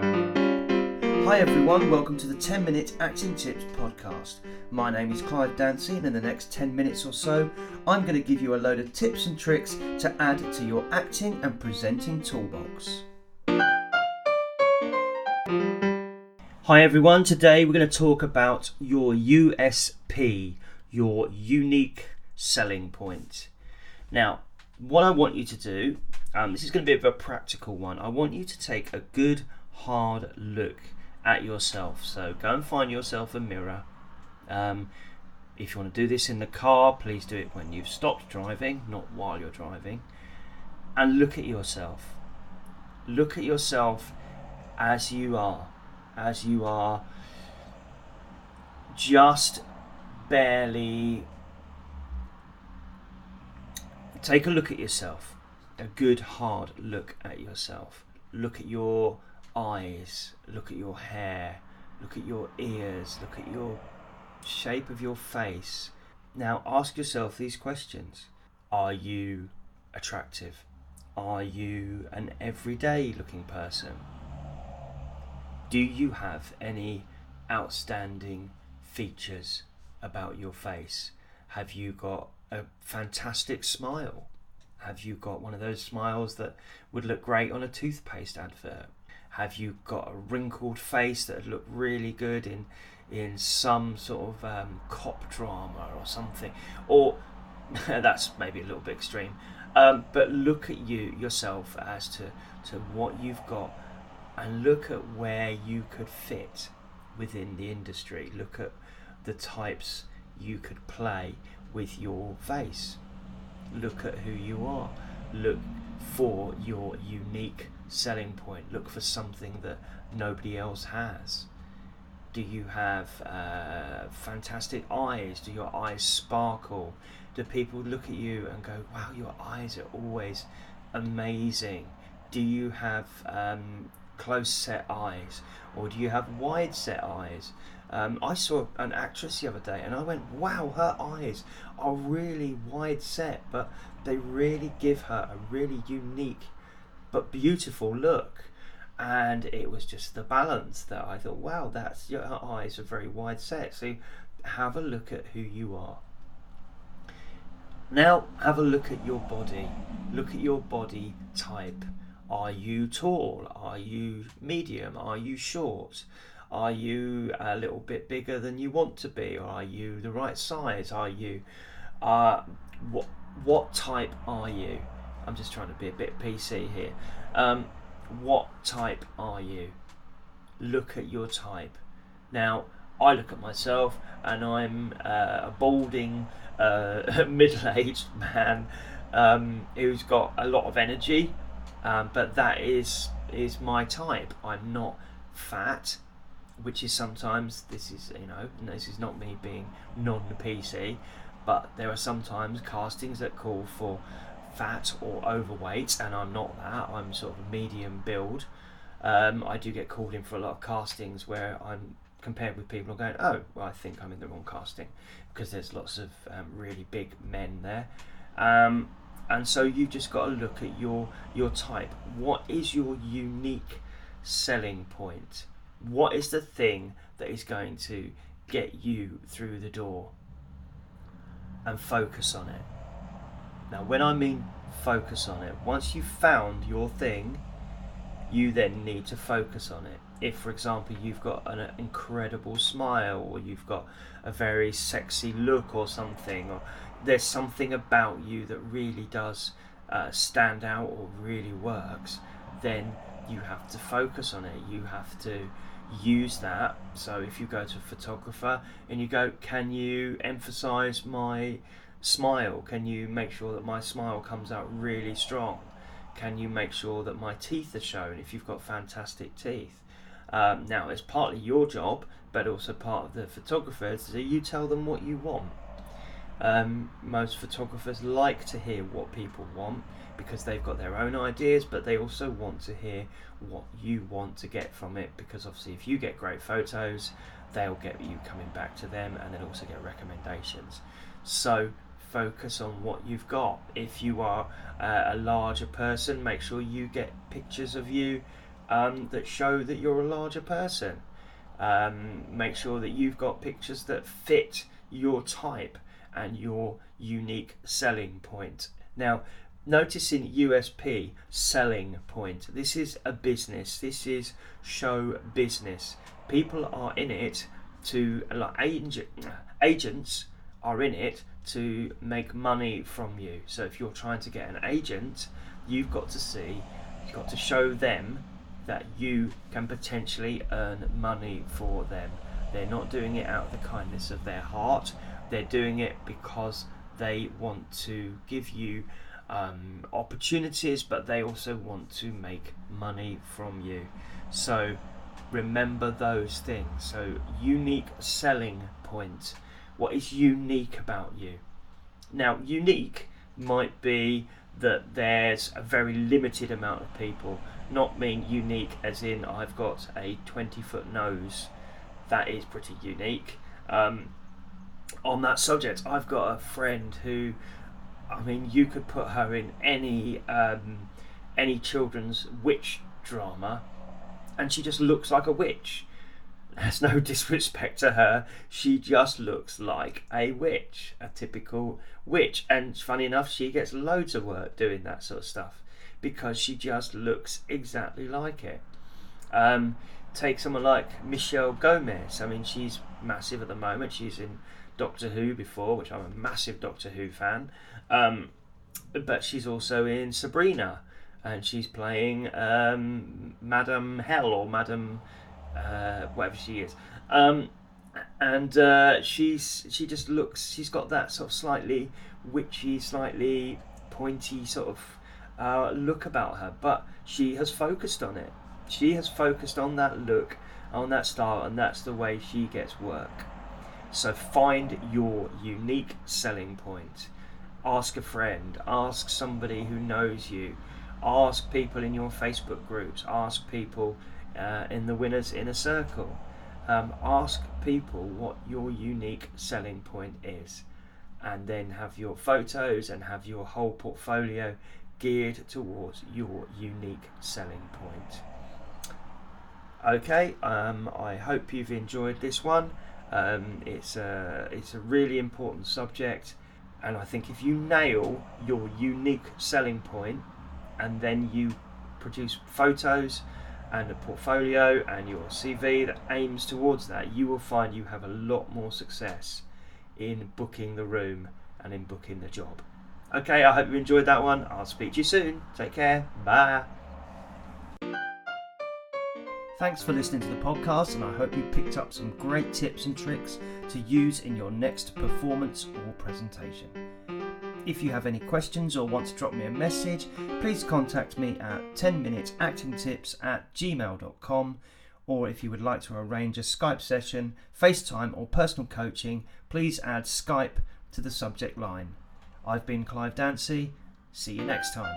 Hi everyone, welcome to the 10 Minute Acting Tips podcast. My name is Clive Dancy, and in the next 10 minutes or so, I'm going to give you a load of tips and tricks to add to your acting and presenting toolbox. Hi everyone, today we're going to talk about your USP, your unique selling point. Now, what I want you to do, um, this is going to be a practical one. I want you to take a good hard look at yourself. So go and find yourself a mirror. Um, if you want to do this in the car, please do it when you've stopped driving, not while you're driving. And look at yourself. Look at yourself as you are. As you are just barely. Take a look at yourself. A good hard look at yourself. Look at your eyes, look at your hair, look at your ears, look at your shape of your face. Now ask yourself these questions Are you attractive? Are you an everyday looking person? Do you have any outstanding features about your face? Have you got a fantastic smile? Have you got one of those smiles that would look great on a toothpaste advert? Have you got a wrinkled face that would look really good in in some sort of um, cop drama or something? Or that's maybe a little bit extreme. Um, but look at you yourself as to to what you've got, and look at where you could fit within the industry. Look at the types you could play with your face. Look at who you are. Look for your unique selling point. Look for something that nobody else has. Do you have uh, fantastic eyes? Do your eyes sparkle? Do people look at you and go, wow, your eyes are always amazing? Do you have um, close set eyes or do you have wide set eyes? Um, I saw an actress the other day and I went, wow, her eyes are really wide set, but they really give her a really unique but beautiful look. And it was just the balance that I thought, wow, that's your eyes are very wide set. So have a look at who you are. Now have a look at your body. Look at your body type. Are you tall? Are you medium? Are you short? Are you a little bit bigger than you want to be? Or are you the right size? Are you uh, what what type are you? I'm just trying to be a bit PC here. Um, what type are you? Look at your type. Now, I look at myself and I'm uh, a balding, uh, middle aged man um, who's got a lot of energy, um, but that is, is my type. I'm not fat, which is sometimes, this is, you know, this is not me being non PC, but there are sometimes castings that call for fat or overweight, and I'm not that. I'm sort of a medium build. Um, I do get called in for a lot of castings where I'm compared with people going, oh, well, I think I'm in the wrong casting because there's lots of um, really big men there. Um, and so you've just got to look at your your type. What is your unique selling point? What is the thing that is going to get you through the door? And focus on it. Now, when I mean focus on it, once you've found your thing, you then need to focus on it. If, for example, you've got an incredible smile or you've got a very sexy look or something, or there's something about you that really does uh, stand out or really works, then you have to focus on it. You have to use that. So if you go to a photographer and you go, can you emphasize my smile? Can you make sure that my smile comes out really strong? Can you make sure that my teeth are shown if you've got fantastic teeth? Um, now, it's partly your job, but also part of the photographers, so you tell them what you want. Um, most photographers like to hear what people want because they've got their own ideas, but they also want to hear what you want to get from it because obviously, if you get great photos, they'll get you coming back to them and then also get recommendations. So, focus on what you've got. If you are uh, a larger person, make sure you get pictures of you um, that show that you're a larger person. Um, make sure that you've got pictures that fit your type and your unique selling point. Now, noticing USP, selling point. This is a business. This is show business. People are in it to like agent, agents are in it to make money from you. So if you're trying to get an agent, you've got to see, you've got to show them that you can potentially earn money for them. They're not doing it out of the kindness of their heart. They're doing it because they want to give you um, opportunities, but they also want to make money from you. So remember those things. So, unique selling point. What is unique about you? Now, unique might be that there's a very limited amount of people, not mean unique as in I've got a 20 foot nose. That is pretty unique. Um, on that subject, I've got a friend who, I mean, you could put her in any um, any children's witch drama, and she just looks like a witch. There's no disrespect to her. She just looks like a witch, a typical witch. And funny enough, she gets loads of work doing that sort of stuff because she just looks exactly like it. Um, take someone like Michelle Gomez. I mean, she's massive at the moment. She's in Doctor Who before, which I'm a massive Doctor Who fan. Um, but she's also in Sabrina, and she's playing um, Madam Hell or Madam uh, whatever she is. Um, and uh, she's she just looks. She's got that sort of slightly witchy, slightly pointy sort of uh, look about her, but she has focused on it. She has focused on that look, on that style, and that's the way she gets work. So find your unique selling point. Ask a friend, ask somebody who knows you, ask people in your Facebook groups, ask people uh, in the winner's inner circle. Um, ask people what your unique selling point is, and then have your photos and have your whole portfolio geared towards your unique selling point. Okay, um, I hope you've enjoyed this one. Um, it's a it's a really important subject, and I think if you nail your unique selling point, and then you produce photos and a portfolio and your CV that aims towards that, you will find you have a lot more success in booking the room and in booking the job. Okay, I hope you enjoyed that one. I'll speak to you soon. Take care. Bye. Thanks for listening to the podcast, and I hope you picked up some great tips and tricks to use in your next performance or presentation. If you have any questions or want to drop me a message, please contact me at 10minutesactingtips at gmail.com. Or if you would like to arrange a Skype session, FaceTime, or personal coaching, please add Skype to the subject line. I've been Clive Dancy. See you next time.